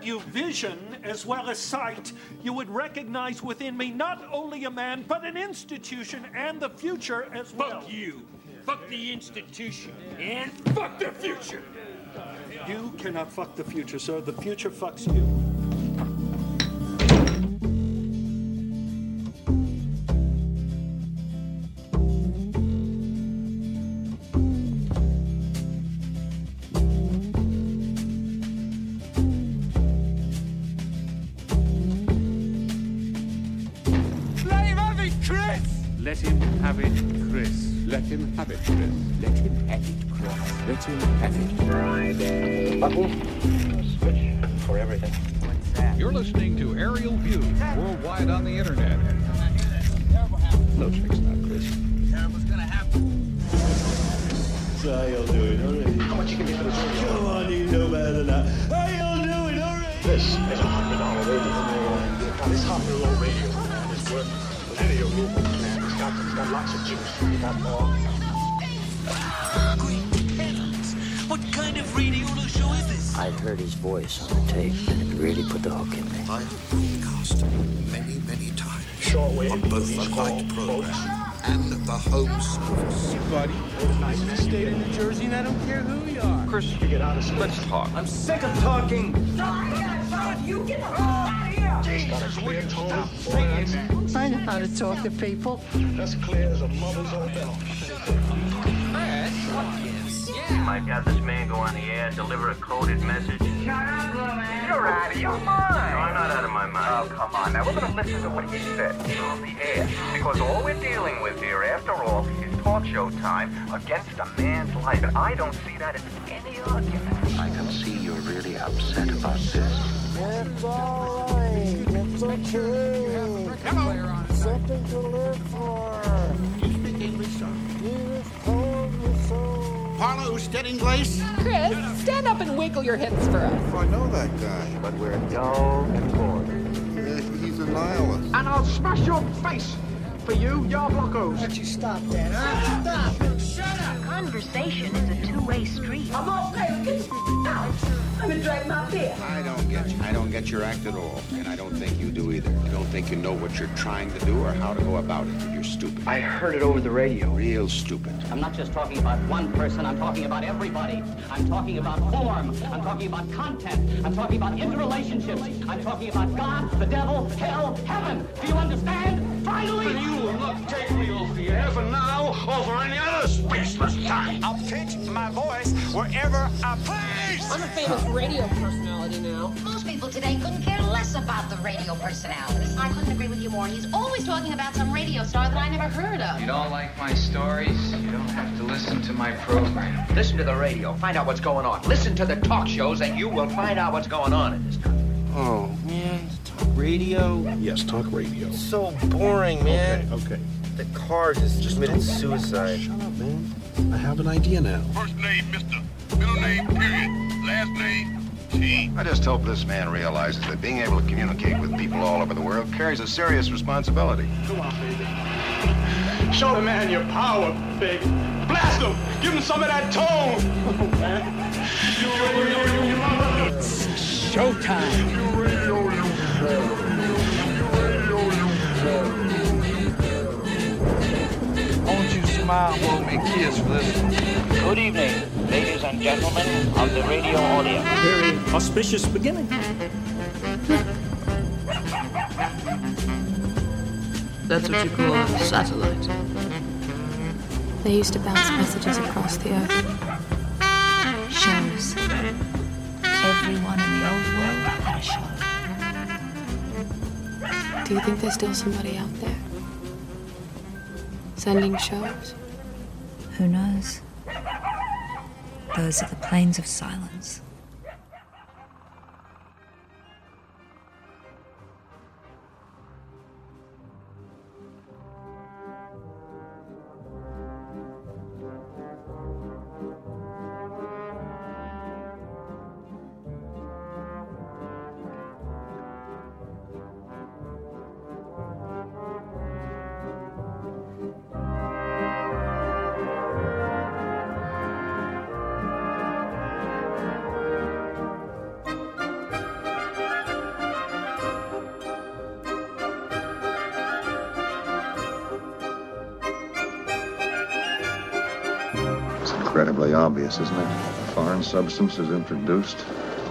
Had you vision as well as sight, you would recognize within me not only a man, but an institution and the future as well. Fuck you. Fuck the institution. And fuck the future. You cannot fuck the future, sir. The future fucks you. Have it. Let him have it, Chris. Let him have it. Button, switch for everything. You're listening to Aerial View worldwide on the internet. Voice on the tape, and it really put the hook in me. I have broadcast many, many times Shortwave. on both the These night call program and the home service. Buddy, nice to stay in New Jersey, and I don't care who you are. Chris, you get out of Let's talk. I'm sick of talking. Got a clear tone. Boy, I know how to talk to people. That's clear as a mother's own bell. Might have this man go on the air, deliver a coded message. You're out of your mind. No, I'm not out of my mind. Oh, come on. Now, we're going to listen to what he said on the air. Because all we're dealing with here, after all, is talk show time against a man's life. And I don't see that as any argument. I can see you're really upset about this. It's all right. It's okay. Something to live for. You speak English, son? Jesus told me so. Parlo Stedding Chris, stand up and wiggle your hips for us. Oh, I know that guy. But we're dull and bored. He's a nihilist. And I'll smash your face for you, your blockos. Don't you stop that, huh? Stop. Conversation is a two-way street. I'm okay. Get the out. Let me drink my beer. I don't get you. I don't get your act at all. And I don't think you do either. I don't think you know what you're trying to do or how to go about it. You're stupid. I heard it over the radio. Real stupid. I'm not just talking about one person, I'm talking about everybody. I'm talking about form. I'm talking about content. I'm talking about interrelationships. I'm talking about God, the devil, hell, heaven. Do you understand? Finally! You will not take me off the air for now or for any other spaceless time. I'll pitch my voice wherever I please. I'm a famous radio personality now. Most people today couldn't care less about the radio personalities. I couldn't agree with you more. He's always talking about some radio star that I never heard of. You don't like my stories? You don't have to listen to my program. Listen to the radio. Find out what's going on. Listen to the talk shows, and you will find out what's going on in this country. Oh, man. Talk radio? Yes, talk radio. So boring, man. Okay, okay. The car just committed suicide. Shut up, man. I have an idea now. First name, Mister. Middle name, period. Last name, T. I just hope this man realizes that being able to communicate with people all over the world carries a serious responsibility. Come on, baby. Show the man your power, baby. Blast him. Give him some of that tone. man. Showtime. Won't you smile, blow me kiss for this? Good evening, ladies and gentlemen of the radio audience. Very auspicious beginning. That's what you call a satellite. They used to bounce messages across the earth. Shows. Everyone in the old world had a show. Do you think there's still somebody out there? Sending shows? Who knows? Those are the plains of silence. Obvious, isn't it? A foreign substance is introduced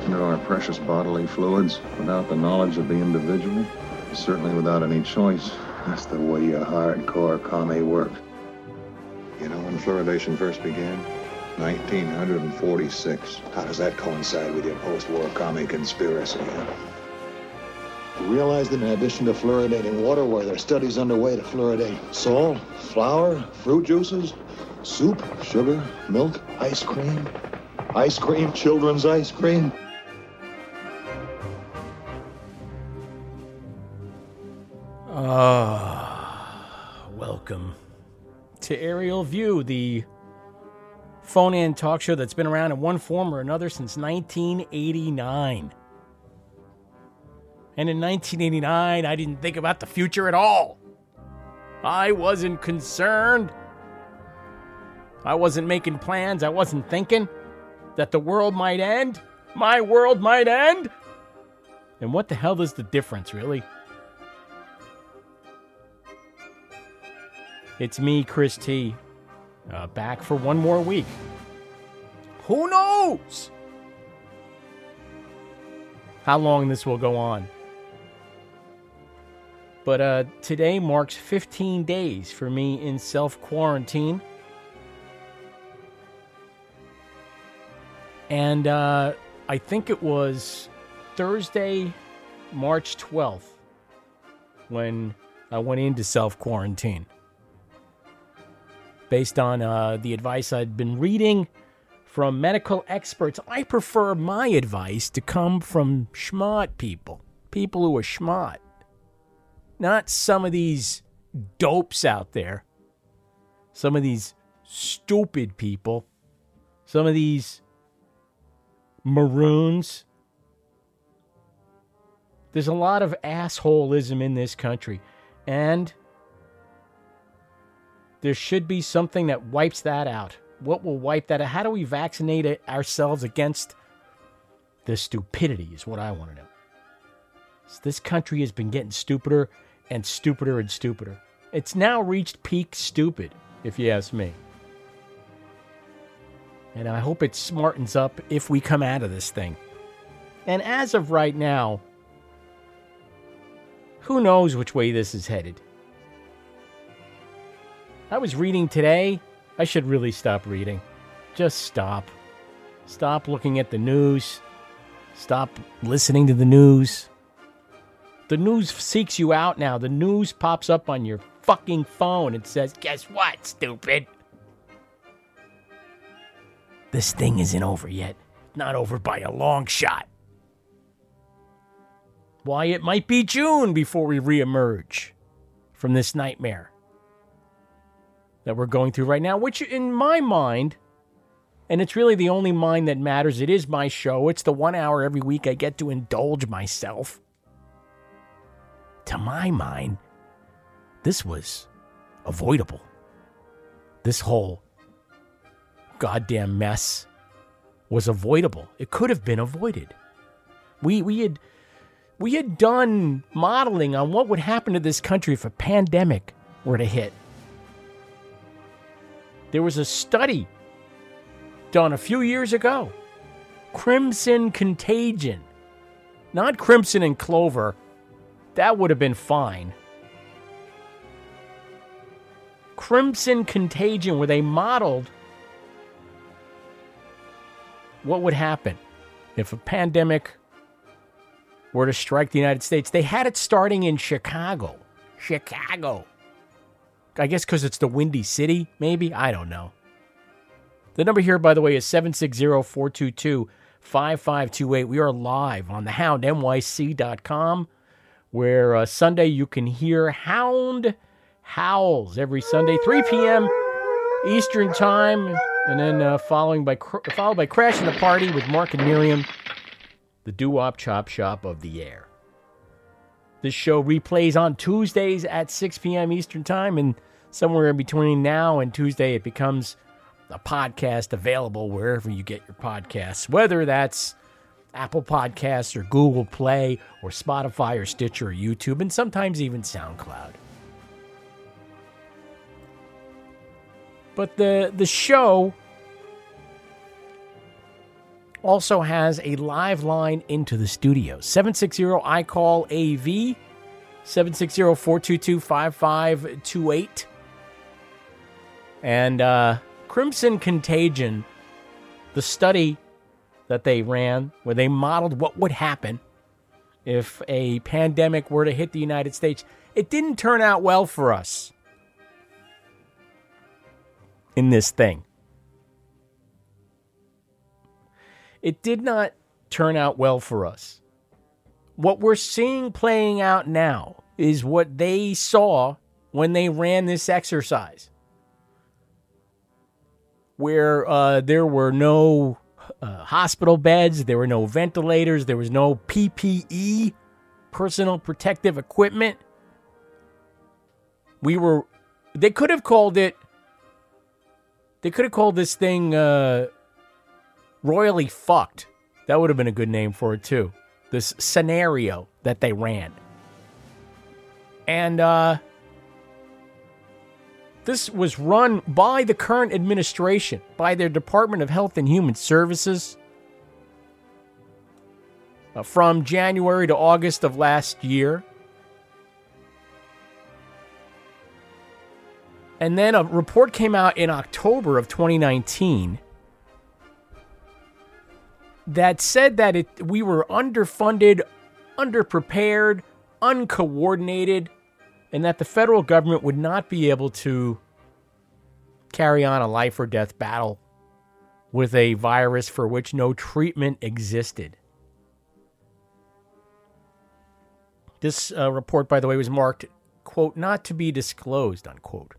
into our precious bodily fluids without the knowledge of the individual, certainly without any choice. That's the way your hardcore commie work. You know when fluoridation first began? 1946. How does that coincide with your post-war commie conspiracy? Huh? You realize that in addition to fluoridating water, where there are studies underway to fluoridate salt, flour, fruit juices, soup, sugar, milk, ice cream, ice cream, children's ice cream. Ah, welcome to Aerial View, the phone in talk show that's been around in one form or another since 1989. And in 1989, I didn't think about the future at all. I wasn't concerned. I wasn't making plans. I wasn't thinking that the world might end. My world might end. And what the hell is the difference, really? It's me, Chris T, uh, back for one more week. Who knows how long this will go on? But uh, today marks 15 days for me in self quarantine. And uh, I think it was Thursday, March 12th, when I went into self quarantine based on uh, the advice I'd been reading from medical experts. I prefer my advice to come from schmott people, people who are schmott, not some of these dopes out there, some of these stupid people, some of these maroons. There's a lot of assholeism in this country. And there should be something that wipes that out. What will wipe that out? How do we vaccinate ourselves against the stupidity, is what I want to know. So this country has been getting stupider and stupider and stupider. It's now reached peak stupid, if you ask me. And I hope it smartens up if we come out of this thing. And as of right now, who knows which way this is headed? I was reading today. I should really stop reading. Just stop. Stop looking at the news. Stop listening to the news. The news seeks you out now. The news pops up on your fucking phone and says, Guess what, stupid? This thing isn't over yet. Not over by a long shot. Why, it might be June before we reemerge from this nightmare that we're going through right now, which in my mind, and it's really the only mind that matters, it is my show. It's the one hour every week I get to indulge myself. To my mind, this was avoidable. This whole goddamn mess was avoidable. It could have been avoided. We we had we had done modeling on what would happen to this country if a pandemic were to hit. There was a study done a few years ago Crimson Contagion. Not Crimson and Clover. That would have been fine. Crimson Contagion, where they modeled what would happen if a pandemic were to strike the United States. They had it starting in Chicago. Chicago. I guess because it's the Windy City, maybe? I don't know. The number here, by the way, is 760 422 5528. We are live on the houndnyc.com, where uh, Sunday you can hear Hound Howls every Sunday, 3 p.m. Eastern Time, and then uh, following by followed by Crashing the Party with Mark and Miriam, the doo wop chop shop of the air. This show replays on Tuesdays at 6 p.m. Eastern Time, and somewhere in between now and Tuesday, it becomes a podcast available wherever you get your podcasts, whether that's Apple Podcasts or Google Play or Spotify or Stitcher or YouTube, and sometimes even SoundCloud. But the the show also has a live line into the studio 760 I call AV 760 422 5528. And uh, Crimson Contagion, the study that they ran where they modeled what would happen if a pandemic were to hit the United States, it didn't turn out well for us in this thing. It did not turn out well for us. What we're seeing playing out now is what they saw when they ran this exercise, where uh, there were no uh, hospital beds, there were no ventilators, there was no PPE, personal protective equipment. We were, they could have called it, they could have called this thing uh, royally fucked. That would have been a good name for it too. This scenario that they ran. And uh, this was run by the current administration, by their Department of Health and Human Services. Uh, from January to August of last year. And then a report came out in October of 2019 that said that it, we were underfunded, underprepared, uncoordinated, and that the federal government would not be able to carry on a life or death battle with a virus for which no treatment existed. This uh, report, by the way, was marked, quote, not to be disclosed, unquote.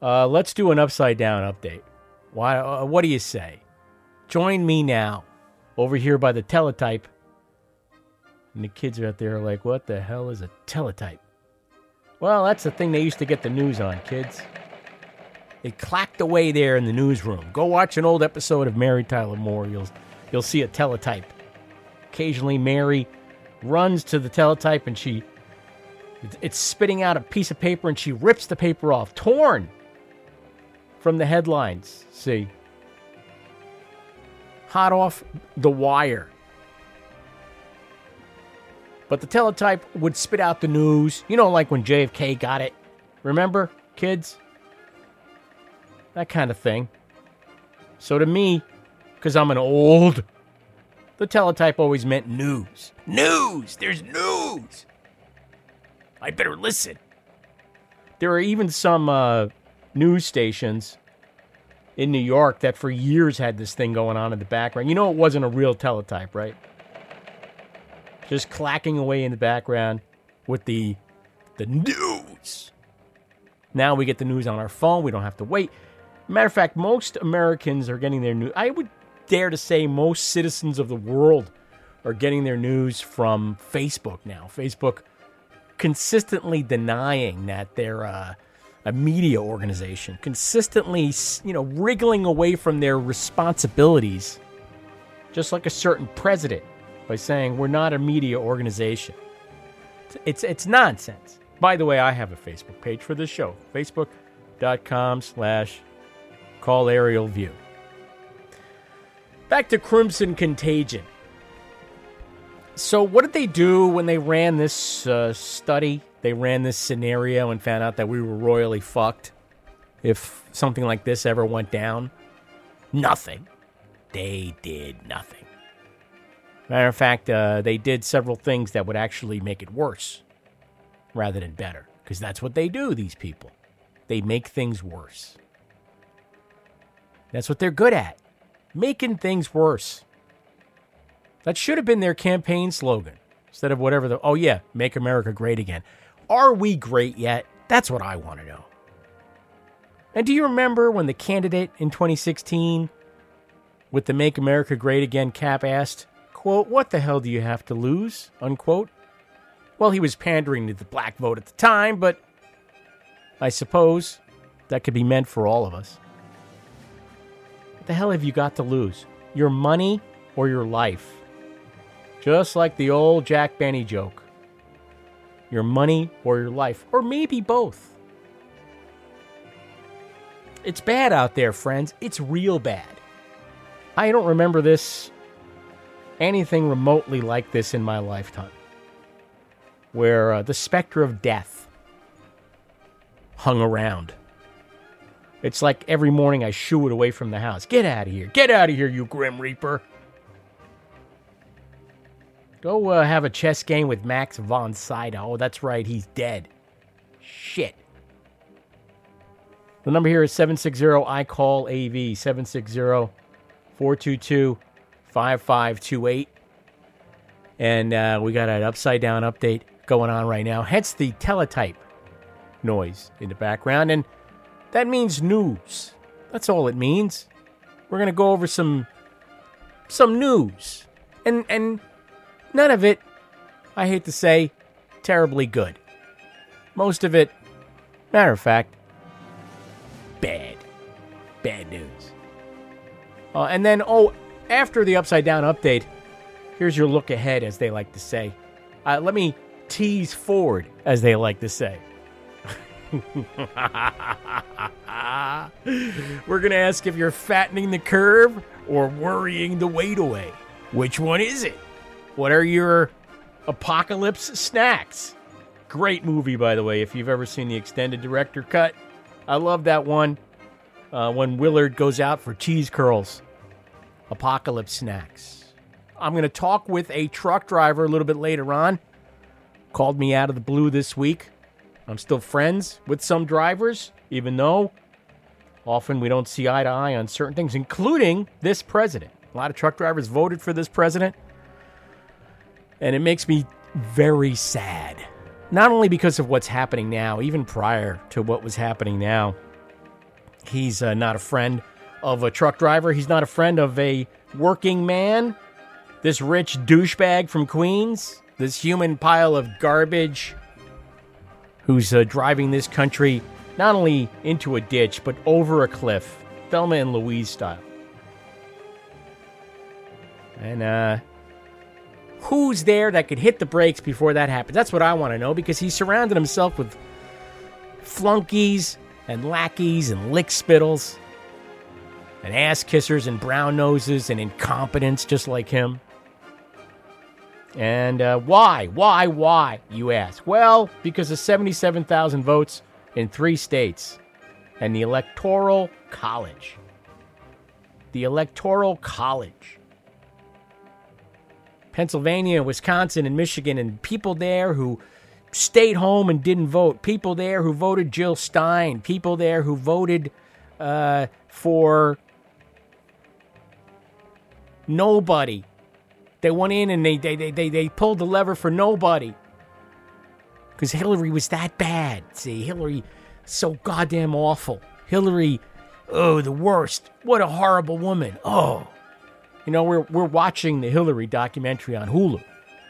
Uh, let's do an upside down update. Why? Uh, what do you say? Join me now over here by the teletype. And the kids out there are like, what the hell is a teletype? Well, that's the thing they used to get the news on, kids. They clacked away there in the newsroom. Go watch an old episode of Mary Tyler Moore. You'll, you'll see a teletype. Occasionally, Mary runs to the teletype and she it's spitting out a piece of paper and she rips the paper off, torn from the headlines. See, hot off the wire. But the teletype would spit out the news. You know, like when JFK got it. Remember, kids? That kind of thing. So to me, because I'm an old, the teletype always meant news. News! There's news! I better listen. There are even some uh, news stations in New York that for years had this thing going on in the background. You know, it wasn't a real teletype, right? Just clacking away in the background with the the news. Now we get the news on our phone. We don't have to wait. Matter of fact, most Americans are getting their news. I would dare to say most citizens of the world are getting their news from Facebook now. Facebook consistently denying that they're uh, a media organization, consistently, you know, wriggling away from their responsibilities, just like a certain president, by saying we're not a media organization. It's it's nonsense. By the way, I have a Facebook page for this show, facebook.com slash call aerial view. Back to Crimson Contagion. So, what did they do when they ran this uh, study? They ran this scenario and found out that we were royally fucked if something like this ever went down? Nothing. They did nothing. Matter of fact, uh, they did several things that would actually make it worse rather than better. Because that's what they do, these people. They make things worse. That's what they're good at making things worse. That should have been their campaign slogan instead of whatever the, oh yeah, make America great again. Are we great yet? That's what I want to know. And do you remember when the candidate in 2016 with the Make America Great Again cap asked, quote, what the hell do you have to lose, unquote? Well, he was pandering to the black vote at the time, but I suppose that could be meant for all of us. What the hell have you got to lose? Your money or your life? Just like the old Jack Benny joke. Your money or your life, or maybe both. It's bad out there, friends. It's real bad. I don't remember this anything remotely like this in my lifetime, where uh, the specter of death hung around. It's like every morning I shoo it away from the house. Get out of here. Get out of here, you Grim Reaper. Go uh, have a chess game with Max von Sydow. Oh, that's right. He's dead. Shit. The number here is 760 I call AV 760 422 5528. And uh, we got an upside down update going on right now. Hence the teletype noise in the background. And that means news. That's all it means. We're going to go over some some news. And and none of it, I hate to say, terribly good. Most of it, matter of fact, bad. Bad news. Uh, and then, oh, after the upside down update, here's your look ahead, as they like to say. Uh, let me tease forward, as they like to say. We're going to ask if you're fattening the curve or worrying the weight away. Which one is it? What are your apocalypse snacks? Great movie, by the way, if you've ever seen the extended director cut. I love that one uh, when Willard goes out for cheese curls. Apocalypse snacks. I'm going to talk with a truck driver a little bit later on. Called me out of the blue this week. I'm still friends with some drivers, even though often we don't see eye to eye on certain things, including this president. A lot of truck drivers voted for this president. And it makes me very sad. Not only because of what's happening now, even prior to what was happening now. He's uh, not a friend of a truck driver. He's not a friend of a working man. This rich douchebag from Queens, this human pile of garbage who's uh, driving this country not only into a ditch, but over a cliff, Thelma and Louise style. And uh, who's there that could hit the brakes before that happens? That's what I want to know because he surrounded himself with flunkies and lackeys and lick spittles and ass kissers and brown noses and incompetents just like him. And uh, why? Why? Why? You ask. Well, because of 77,000 votes in three states and the Electoral College. The Electoral College. Pennsylvania, Wisconsin, and Michigan, and people there who stayed home and didn't vote. People there who voted Jill Stein. People there who voted uh, for nobody. They went in and they, they, they, they, they pulled the lever for nobody. Because Hillary was that bad. See, Hillary, so goddamn awful. Hillary, oh, the worst. What a horrible woman. Oh. You know, we're, we're watching the Hillary documentary on Hulu.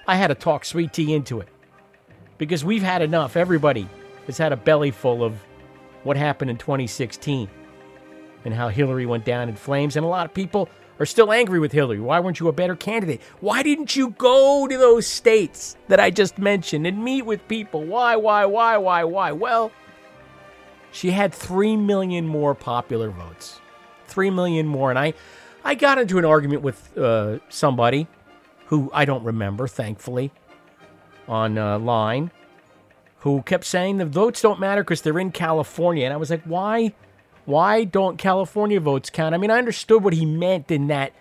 I had to talk Sweet Tea into it. Because we've had enough. Everybody has had a belly full of what happened in 2016 and how Hillary went down in flames. And a lot of people are still angry with Hillary. Why weren't you a better candidate? Why didn't you go to those states that I just mentioned and meet with people? Why, why, why, why, why? Well, she had 3 million more popular votes. 3 million more. And I, I got into an argument with uh, somebody who I don't remember, thankfully, on uh, who kept saying the votes don't matter because they're in California. And I was like, why? Why don't California votes count? I mean, I understood what he meant in that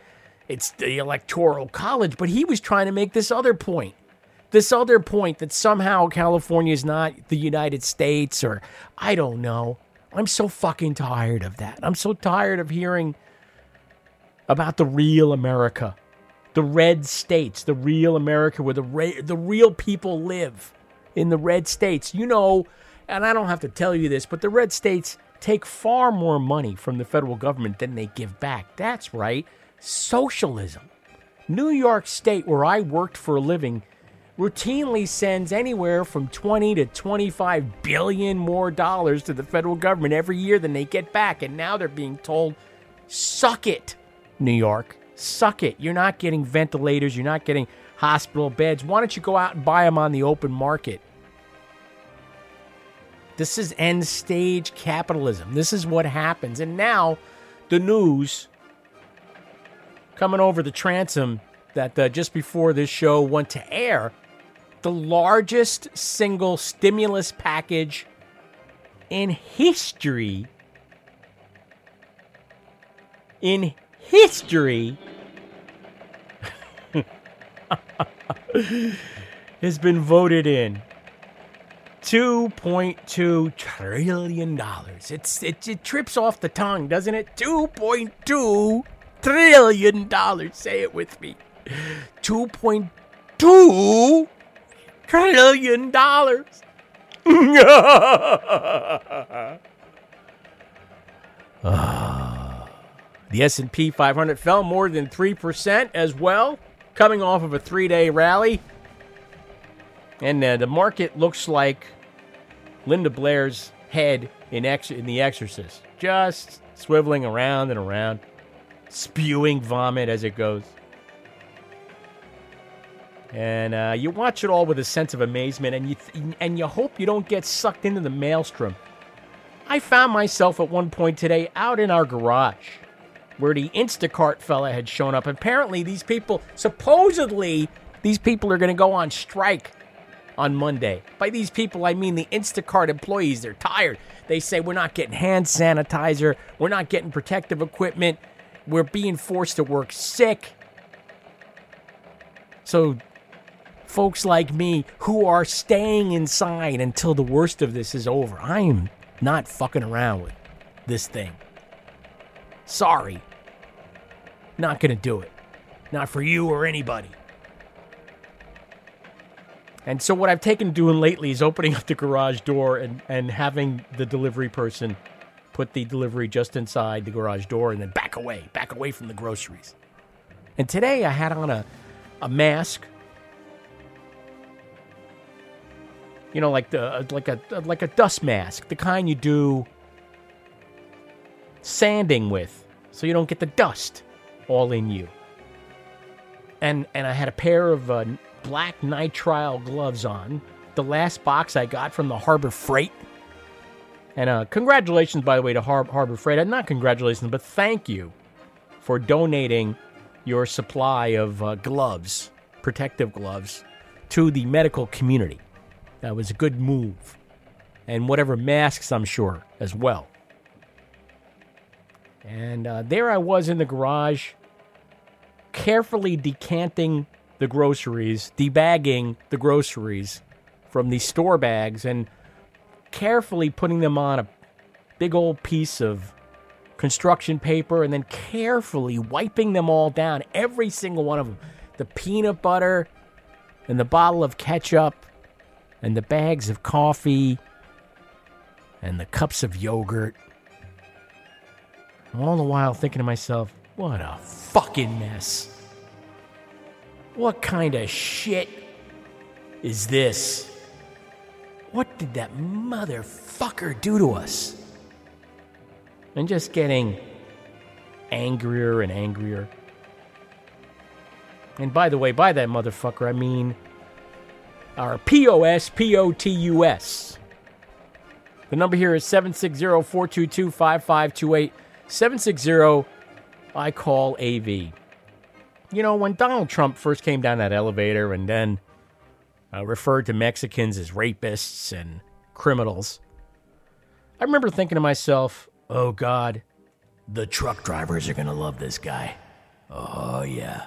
it's the electoral college, but he was trying to make this other point. This other point that somehow California is not the United States, or I don't know. I'm so fucking tired of that. I'm so tired of hearing about the real America, the red states, the real America where the, ra- the real people live in the red states. You know, and I don't have to tell you this, but the red states take far more money from the federal government than they give back. That's right, socialism. New York State, where I worked for a living, routinely sends anywhere from 20 to 25 billion more dollars to the federal government every year than they get back. And now they're being told, suck it, New York. Suck it. You're not getting ventilators. You're not getting hospital beds. Why don't you go out and buy them on the open market? This is end stage capitalism. This is what happens. And now the news coming over the transom that uh, just before this show went to air, the largest single stimulus package in history. In history. has been voted in. $2.2 trillion. It's, it, it trips off the tongue, doesn't it? $2.2 trillion. Say it with me. $2.2 trillion. Ah. The S&P 500 fell more than 3% as well, coming off of a 3-day rally. And uh, the market looks like Linda Blair's head in, ex- in The Exorcist, just swiveling around and around, spewing vomit as it goes. And uh, you watch it all with a sense of amazement, and you th- and you hope you don't get sucked into the maelstrom. I found myself at one point today out in our garage, where the Instacart fella had shown up. Apparently, these people, supposedly, these people are going to go on strike on Monday. By these people, I mean the Instacart employees. They're tired. They say, We're not getting hand sanitizer. We're not getting protective equipment. We're being forced to work sick. So, folks like me who are staying inside until the worst of this is over, I'm not fucking around with this thing. Sorry. Not going to do it. Not for you or anybody. And so what I've taken to doing lately is opening up the garage door and, and having the delivery person put the delivery just inside the garage door and then back away, back away from the groceries. And today I had on a, a mask. You know, like the uh, like a uh, like a dust mask, the kind you do sanding with, so you don't get the dust all in you. And and I had a pair of uh, black nitrile gloves on. The last box I got from the Harbor Freight. And uh, congratulations, by the way, to Har- Harbor Freight. Uh, not congratulations, but thank you for donating your supply of uh, gloves, protective gloves, to the medical community. That was a good move. And whatever masks, I'm sure, as well. And uh, there I was in the garage, carefully decanting the groceries, debagging the groceries from these store bags, and carefully putting them on a big old piece of construction paper, and then carefully wiping them all down, every single one of them. The peanut butter, and the bottle of ketchup, and the bags of coffee, and the cups of yogurt. All the while thinking to myself, what a fucking mess. What kind of shit is this? What did that motherfucker do to us? And just getting angrier and angrier. And by the way, by that motherfucker, I mean our POS POTUS. The number here is 760 422 5528. 760 I call AV. You know, when Donald Trump first came down that elevator and then uh, referred to Mexicans as rapists and criminals, I remember thinking to myself, oh God, the truck drivers are going to love this guy. Oh, yeah.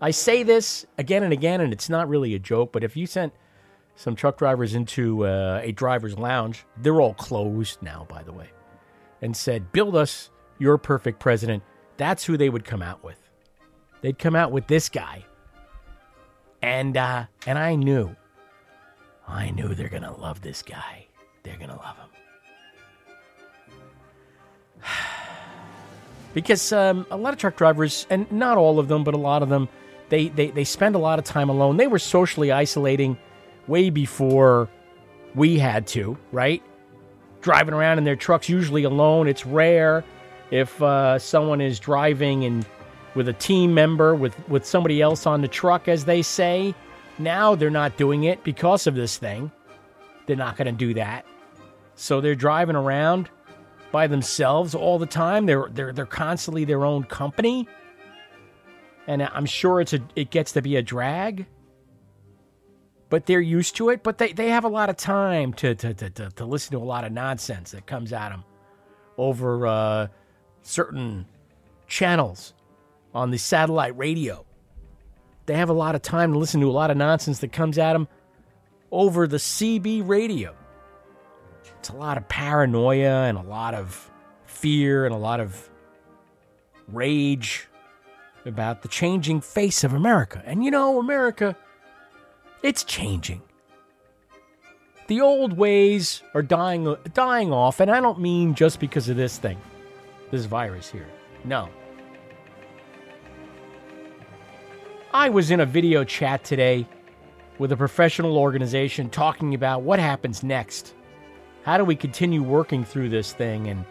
I say this again and again, and it's not really a joke, but if you sent some truck drivers into uh, a driver's lounge, they're all closed now, by the way, and said, build us your perfect president, that's who they would come out with. They'd come out with this guy. And uh, and I knew, I knew they're gonna love this guy. They're gonna love him. because um, a lot of truck drivers, and not all of them, but a lot of them, they, they, they spend a lot of time alone. They were socially isolating way before we had to, right? Driving around in their trucks, usually alone. It's rare if uh, someone is driving and with a team member, with, with somebody else on the truck, as they say. Now they're not doing it because of this thing. They're not going to do that. So they're driving around by themselves all the time. They're they're they're constantly their own company. And I'm sure it's a it gets to be a drag. But they're used to it, but they, they have a lot of time to, to, to, to, to listen to a lot of nonsense that comes at them over uh, certain channels on the satellite radio. They have a lot of time to listen to a lot of nonsense that comes at them over the CB radio. It's a lot of paranoia and a lot of fear and a lot of rage about the changing face of America. And you know, America, it's changing. The old ways are dying dying off, and I don't mean just because of this thing, this virus here. No. I was in a video chat today with a professional organization talking about what happens next. How do we continue working through this thing and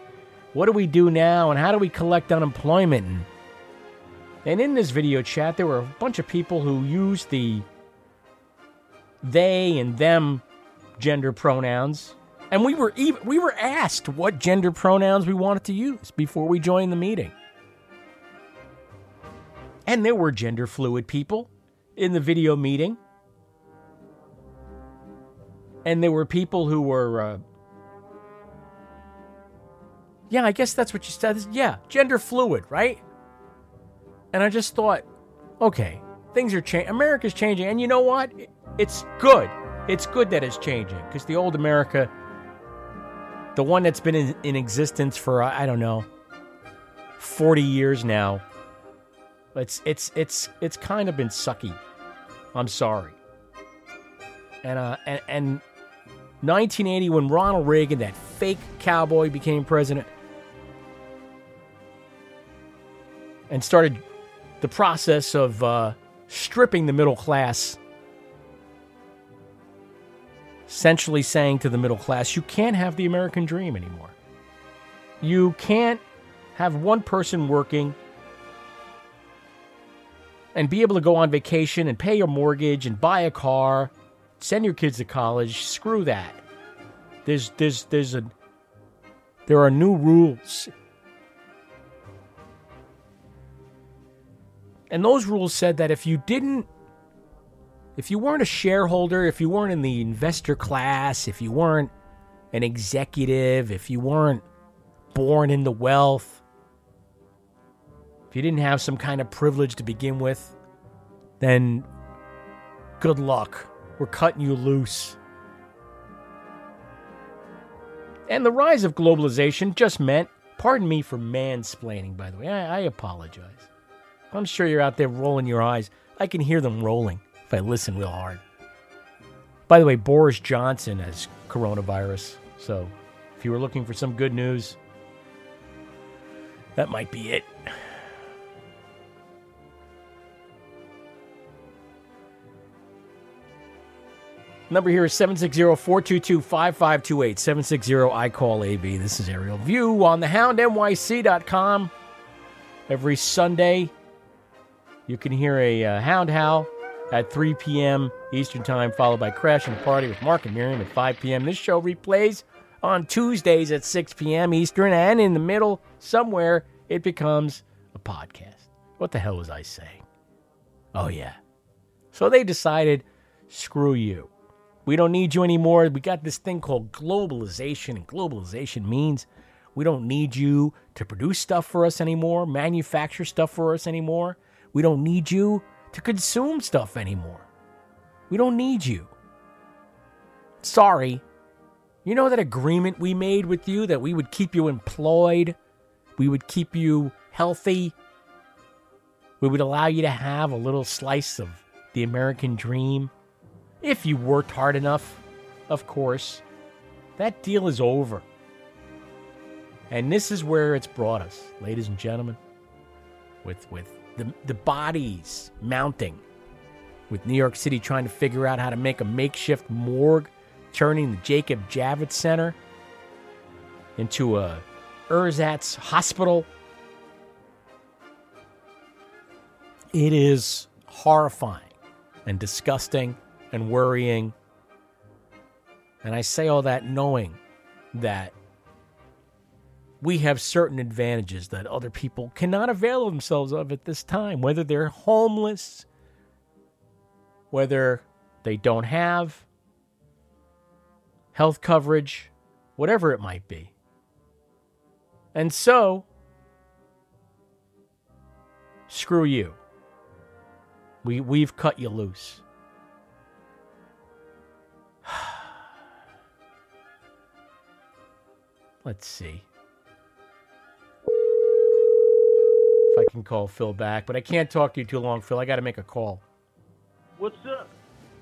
what do we do now and how do we collect unemployment? And, in this video chat, there were a bunch of people who used the they and them gender pronouns. And we were even, we were asked what gender pronouns we wanted to use before we joined the meeting. And there were gender fluid people in the video meeting. And there were people who were, uh, yeah, I guess that's what you said. Yeah, gender fluid, right? And I just thought, okay, things are changing. America's changing. And you know what? It's good. It's good that it's changing because the old America, the one that's been in, in existence for, uh, I don't know, 40 years now, it's it's it's it's kind of been sucky. I'm sorry. And uh and, and 1980 when Ronald Reagan, that fake cowboy, became president and started the process of uh, stripping the middle class, essentially saying to the middle class, you can't have the American dream anymore. You can't have one person working and be able to go on vacation and pay your mortgage and buy a car, send your kids to college. Screw that. There's there's there's a there are new rules. And those rules said that if you didn't if you weren't a shareholder, if you weren't in the investor class, if you weren't an executive, if you weren't born into wealth, if you didn't have some kind of privilege to begin with, then good luck. We're cutting you loose. And the rise of globalization just meant, pardon me for mansplaining, by the way, I, I apologize. I'm sure you're out there rolling your eyes. I can hear them rolling if I listen real hard. By the way, Boris Johnson has coronavirus. So if you were looking for some good news, that might be it. Number here is 760-422-5528. 760-I-CALL-AV. This is Aerial View on the houndnyc.com. Every Sunday, you can hear a uh, hound howl at 3 p.m. Eastern Time, followed by Crashing the Party with Mark and Miriam at 5 p.m. This show replays on Tuesdays at 6 p.m. Eastern, and in the middle, somewhere, it becomes a podcast. What the hell was I saying? Oh, yeah. So they decided, screw you. We don't need you anymore. We got this thing called globalization, and globalization means we don't need you to produce stuff for us anymore, manufacture stuff for us anymore. We don't need you to consume stuff anymore. We don't need you. Sorry. You know that agreement we made with you that we would keep you employed, we would keep you healthy, we would allow you to have a little slice of the American dream? If you worked hard enough, of course. That deal is over. And this is where it's brought us, ladies and gentlemen, with, with the, the bodies mounting, with New York City trying to figure out how to make a makeshift morgue, turning the Jacob Javits Center into a ersatz hospital. It is horrifying and disgusting and worrying. And I say all that knowing, that we have certain advantages that other people cannot avail themselves of at this time, whether they're homeless, whether they don't have health coverage, whatever it might be. And so, screw you. We, we've cut you loose. Let's see. If I can call Phil back, but I can't talk to you too long, Phil. I got to make a call. What's up?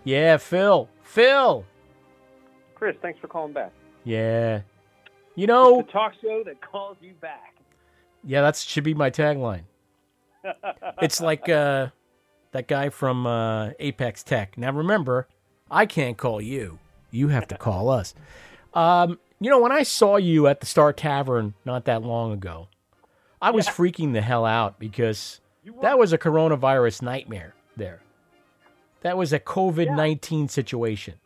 Yeah, Phil. Phil. Chris, thanks for calling back. Yeah. You know, The talk show that calls you back. yeah, that should be my tagline. It's like uh, that guy from uh, Apex Tech. Now remember, I can't call you. You have to call us. Um, you know, when I saw you at the Star Tavern not that long ago, I was freaking the hell out because that was a coronavirus nightmare there. That was a COVID 19 situation.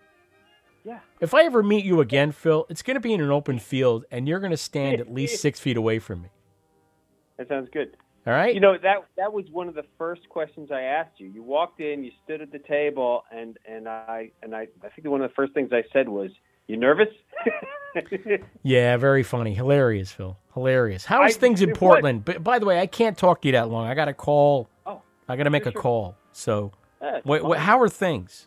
Yeah. If I ever meet you again, Phil, it's going to be in an open field and you're going to stand at least six feet away from me. That sounds good. All right? You know that that was one of the first questions I asked you. You walked in, you stood at the table, and and I and I I think one of the first things I said was, "You nervous?" Yeah, very funny. Hilarious, Phil. Hilarious. How is I- things in. Portland? But by the way, I can't talk to you that long. I got to call. Oh, I got to make a sure. call. So, wait, wait, how are things?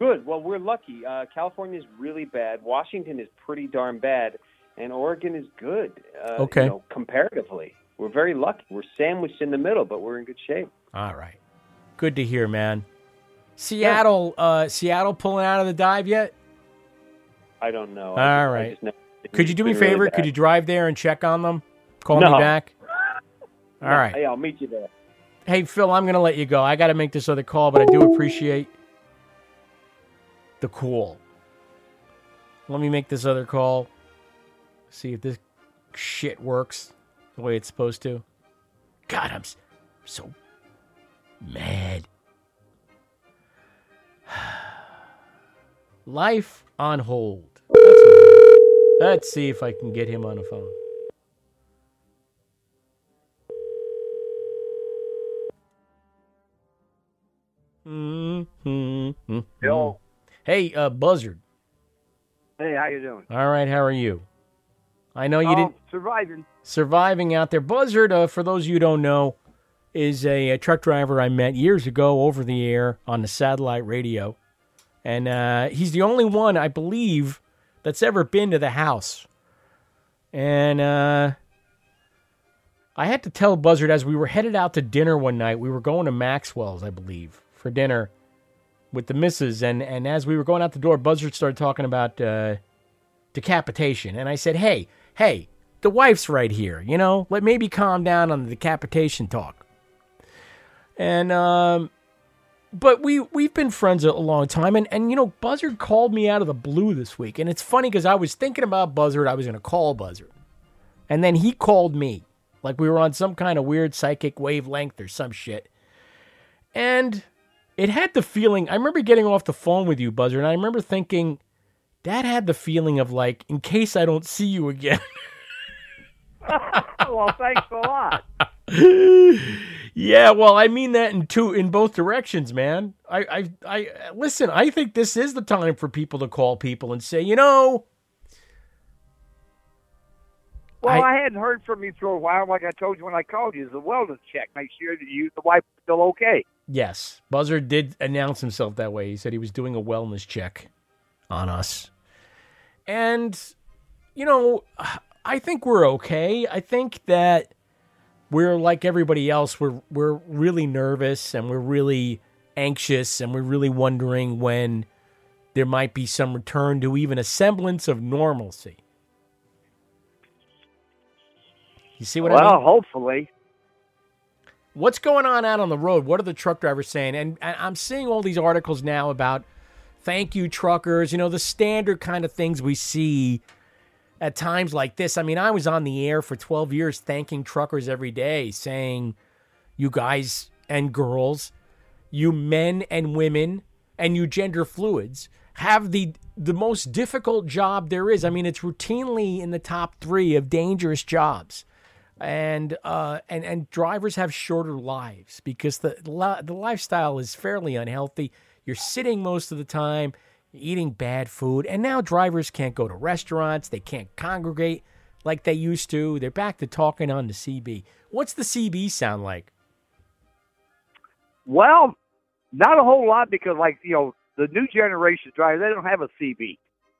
Good. Well, we're lucky. Uh, is really bad. Washington is pretty darn bad, and Oregon is good. Uh, Okay. You know, comparatively, we're very lucky. We're sandwiched in the middle, but we're in good shape. All right. Good to hear, man. Seattle, uh, Seattle pulling out of the dive yet? I don't know. All I just- I Could you do me a it's really favor? Could you drive there and check on them? Call No. me back. All No, right. Hey, I'll meet you there. Hey, Phil, I'm going to let you go. I got to make this other call, but I do appreciate the call. Let me make this other call. See if this shit works the way it's supposed to. God, I'm so mad. Life on hold. That's what- Let's see if I can get him on the phone. Mm-hmm. Yo. Hey, uh, Buzzard. Hey, how you doing? All right, how are you? I know you Oh, didn't surviving. surviving out there. Buzzard, uh, for those of you who don't know, is a, a truck driver I met years ago over the air on the satellite radio, and uh, he's the only one I believe that's ever been to the house. And uh, I had to tell Buzzard as we were headed out to dinner one night. We were going to Maxwell's, I believe, for dinner with the missus, and and as we were going out the door, Buzzard started talking about uh, decapitation, and I said, "Hey, hey, the wife's right here. You know, let maybe calm down on the decapitation talk." And um, but we we've been friends a long time, and and you know, Buzzard called me out of the blue this week, and it's funny because I was thinking about Buzzard. I was going to call Buzzard, and then he called me like we were on some kind of weird psychic wavelength or some shit, and it had the feeling. I remember getting off the phone with you, Buzzard, and I remember thinking. That had the feeling of like, in case I don't see you again. well, thanks a lot. yeah, well, I mean that in two in both directions, man. I, I, I listen. I think this is the time for people to call people and say, you know, Well, I- I, hadn't heard from you for a while. Like I told you when I called you, a wellness check. Make sure that you, the wife, is still okay. yes, Buzzard did announce himself that way. He said he was doing a wellness check on us, and you know, I think we're okay. I think that we're like everybody else. We're we're really nervous and we're really anxious and we're really wondering when there might be some return to even a semblance of normalcy. You see what I well, hopefully. What's going on out on the road? What are the truck drivers saying? And, and I'm seeing all these articles now about thank you truckers, you know, the standard kind of things we see at times like this. I mean, I was on the air for 12 years thanking truckers every day, saying, you guys and girls, you men and women, and you gender fluids have the the most difficult job there is. I mean, it's routinely in the top three of dangerous jobs, and uh, and and drivers have shorter lives because the the lifestyle is fairly unhealthy. You're sitting most of the time, eating bad food, and now drivers can't go to restaurants. They can't congregate like they used to. They're back to talking on the CB. What's the CB sound like? Well, not a whole lot because, like you know, the new generation drivers they don't have a CB.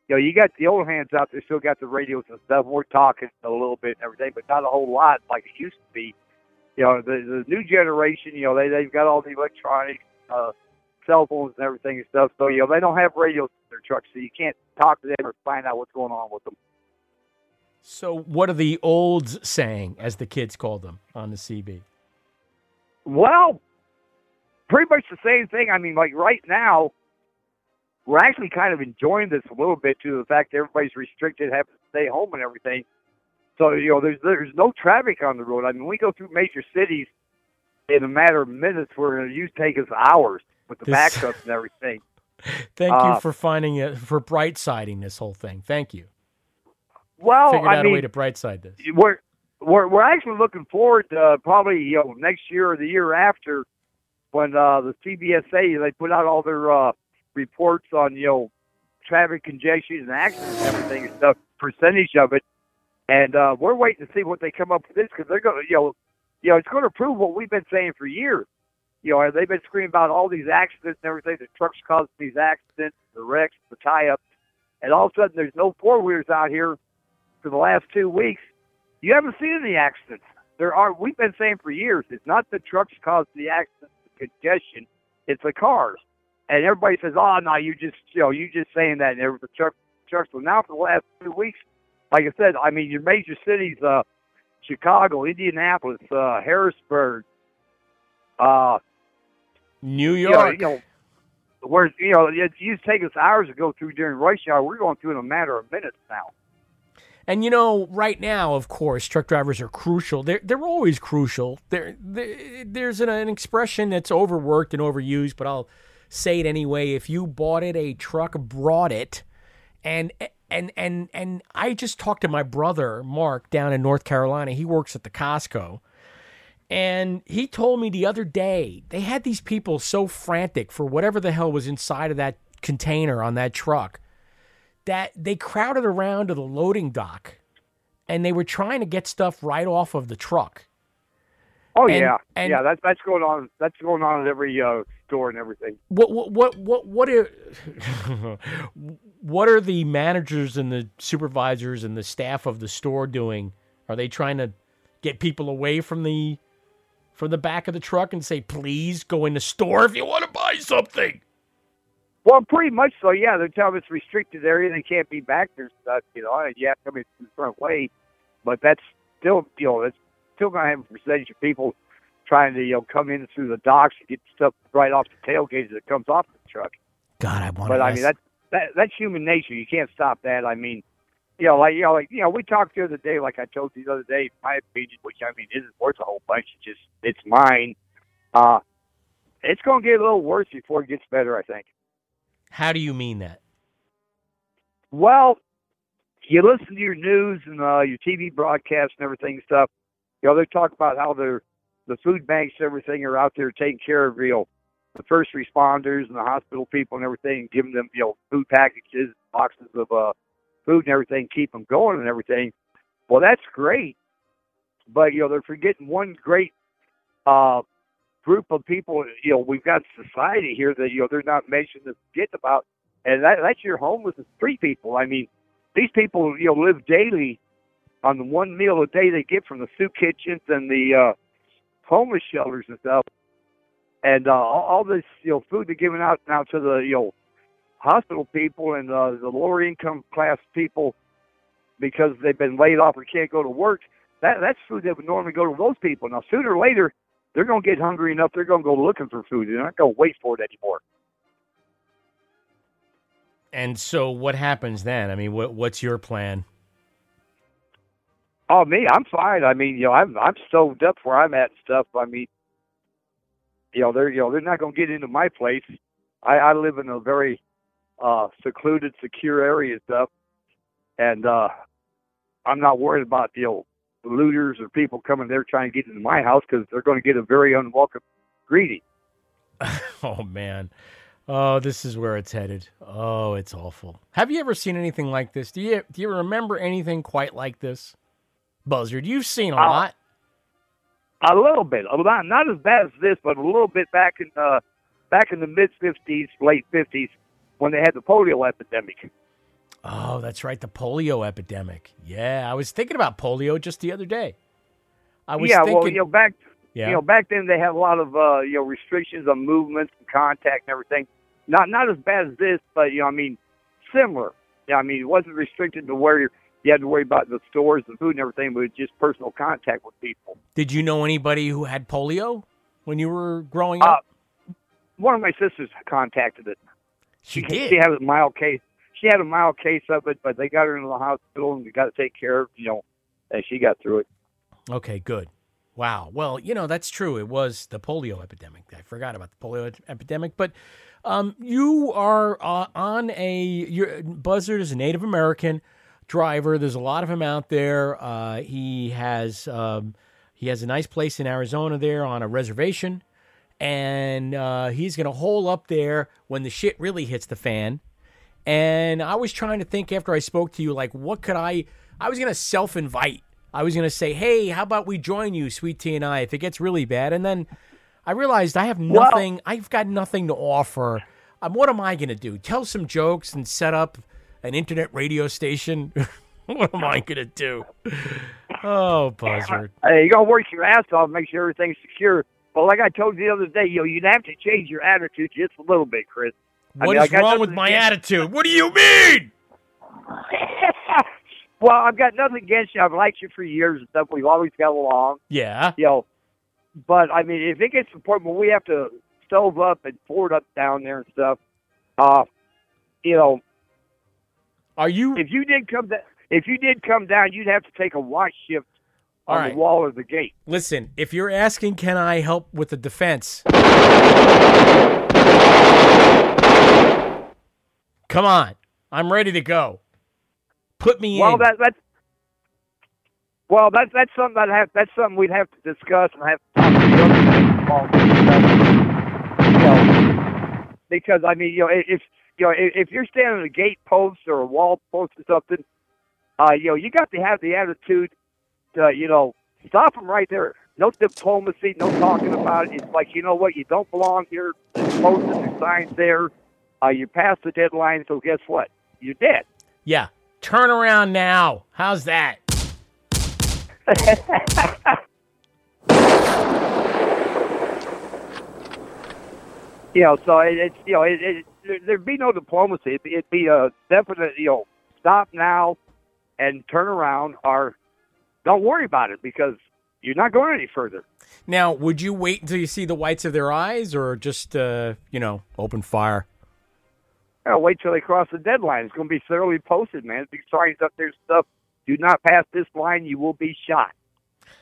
You know, you got the old hands out there still got the radios and stuff. We're talking a little bit and everything, but not a whole lot like it used to be. You know, the the new generation, you know, they they've got all the electronic uh, cell phones and everything and stuff. So you know, they don't have radios in their trucks, so you can't talk to them or find out what's going on with them. So, what are the olds saying, as the kids call them on the CB? Well, pretty much the same thing. I mean, like right now, we're actually kind of enjoying this a little bit to the fact that everybody's restricted, having to stay home and everything. So you know, there's there's no traffic on the road. I mean, we go through major cities in a matter of minutes, where it used to take us hours with the This- backups and everything. Thank Uh, you for finding it for bright siding this whole thing. Thank you. Well, Figured I out mean, a way to bright side this. we're we're we're actually looking forward to uh, probably you know next year or the year after when uh, the CBSA they put out all their uh, reports on you know traffic congestion and accidents and everything and stuff percentage of it, and uh, we're waiting to see what they come up with this because they're going to you know you know it's going to prove what we've been saying for years. You know they've been screaming about all these accidents and everything. The trucks causing these accidents, the wrecks, the tie-ups, and all of a sudden there's no four wheelers out here for the last two weeks. You haven't seen any accidents. There are. We've been saying for years. It's not the trucks cause the accidents, the congestion. It's the cars. And everybody says, "Oh, no, you just, you know, you just saying that." And there was the truck, trucks. Well, now for the last two weeks, like I said, I mean, your major cities, uh, Chicago, Indianapolis, uh, Harrisburg, uh, New you know, York. you know, where you know it used to take us hours to go through during rush hour. We're going through in a matter of minutes now. And you know, right now, of course, truck drivers are crucial. They're they're always crucial. There there's an, an expression that's overworked and overused, but I'll say it anyway. If you bought it, a truck brought it, and and and and I just talked to my brother Mark down in North Carolina. He works at the Costco. And he told me the other day they had these people so frantic for whatever the hell was inside of that container on that truck that they crowded around to the loading dock and they were trying to get stuff right off of the truck. Oh And- yeah, and- yeah. That's that's going on. That's going on at every uh, store and everything. What what what what what are what are the managers and the supervisors and the staff of the store doing? Are they trying to get people away from the from the back of the truck and say, "Please go in the store if you want to buy something"? Well, pretty much so. Yeah, they're telling it's restricted area. They can't be back there. Stuff, you know, and you have to come in the front way. But that's still, you know, that's still going to have a percentage of people trying to, you know, come in through the docks and get stuff right off the tailgate that comes off the truck. God, I want But I mean, that's that, that's human nature. You can't stop that. I mean, you know, like you know, like you know, we talked the other day, like I told you the other day, my opinion, which I mean isn't worth a whole bunch. It's just it's mine. Uh, it's going to get a little worse before it gets better. I think. How do you mean that? Well, you listen to your news and uh, your TV broadcasts and everything stuff. You know, they talk about how they're the food banks and everything are out there taking care of you know the first responders and the hospital people and everything, giving them you know food packages, boxes of uh, food and everything, keep them going and everything. Well, that's great, but you know they're forgetting one great uh, group of people. You know, we've got society here that you know they're not mentioning to forget about, and that, that's your homeless and street people. I mean, these people you know live daily on the one meal a day they get from the soup kitchens and the uh, homeless shelters and stuff, and uh, all, all this you know food they're giving out now to the you know hospital people and uh, the lower income class people because they've been laid off or can't go to work. That that's food that would normally go to those people. Now sooner or later they're going to get hungry enough. They're going to go looking for food. They're not going to wait for it anymore. And so, what happens then? I mean, what what's your plan? Oh, me, I'm fine. I mean, you know, I'm I'm stoved up where I'm at and stuff. I mean, you know, they're you know they're not going to get into my place. I, I live in a very uh, secluded, secure area and stuff. And uh, I'm not worried about you know looters or people coming there trying to get into my house because they're going to get a very unwelcome greeting. Oh man. Oh, this is where it's headed. Oh, it's awful. Have you ever seen anything like this? Do you do you remember anything quite like this? Buzzard, you've seen a Uh, lot. A little bit, a lot, not as bad as this, but a little bit back in uh, back in the mid '50s, late '50s, when they had the polio epidemic. Oh, that's right, the polio epidemic. Yeah, I was thinking about polio just the other day. I was yeah, thinking well, you know, back Yeah. you know back then they had a lot of uh, you know restrictions on movements and contact and everything. Not not as bad as this, but you know, I mean, similar. Yeah, I mean, it wasn't restricted to where you had to worry about the stores, the food, and everything, but it was just personal contact with people. Did you know anybody who had polio when you were growing Uh, up? one of my sisters contacted it. She She did. had a mild case. She had a mild case of it, but they got her into the hospital and got to take care of, you know, and she got through it. Okay, good. Wow. Well, you know, that's true. It was the polio epidemic. I forgot about the polio epidemic. But um, you are uh, on a, your Buzzard is a Native American driver. There's a lot of him out there. Uh, he has um, he has a nice place in Arizona there on a reservation. And uh, he's going to hole up there when the shit really hits the fan. And I was trying to think after I spoke to you, like, what could I? I was going to self invite. I was going to say, hey, how about we join you, Sweet Tea and I, if it gets really bad? And then I realized I have nothing, I've got nothing to offer. Um, what am I going to do? Tell some jokes and set up an internet radio station? what am I going to do? Oh, Buzzard. Hey, you got to work your ass off, make sure everything's secure. But like I told you the other day, you know, you'd have to change your attitude just a little bit, Chris. I mean, is wrong with my against- attitude? What do you mean? well, I've got nothing against you. I've liked you for years and stuff. We've always got along. Yeah. You know, but I mean, if it gets to the point where we have to stove up and board up down there and stuff, uh, you know, are you? If you did come down, if you did come down, you'd have to take a watch shift All on right. the wall of the gate. Listen, if you're asking, can I help with the defense? Come on. I'm ready to go. Put me Well, in. that that's well, that's that's something that have that's something we'd have to discuss and have to talk to the other. You know, because I mean, you know, if you know if, you're standing at a gate post or a wall post or something, uh, you know, you got to have the attitude to, you know, stop them right there. No diplomacy, no talking about it. It's like, you know what, you don't belong here. There's posters and signs there. Uh, you passed the deadline, so guess what? You're dead. yeah. Turn around now. How's that? you know, so it, it's you know, it, it, there, there'd be no diplomacy. It'd be, it'd be a definite, you know, stop now and turn around, or don't worry about it because you're not going any further. Now, would you wait until you see the whites of their eyes or just, uh, you know, open fire? Know, wait till they cross the deadline. It's going to be thoroughly posted, man. Big signs up there, stuff. Do not pass this line, you will be shot.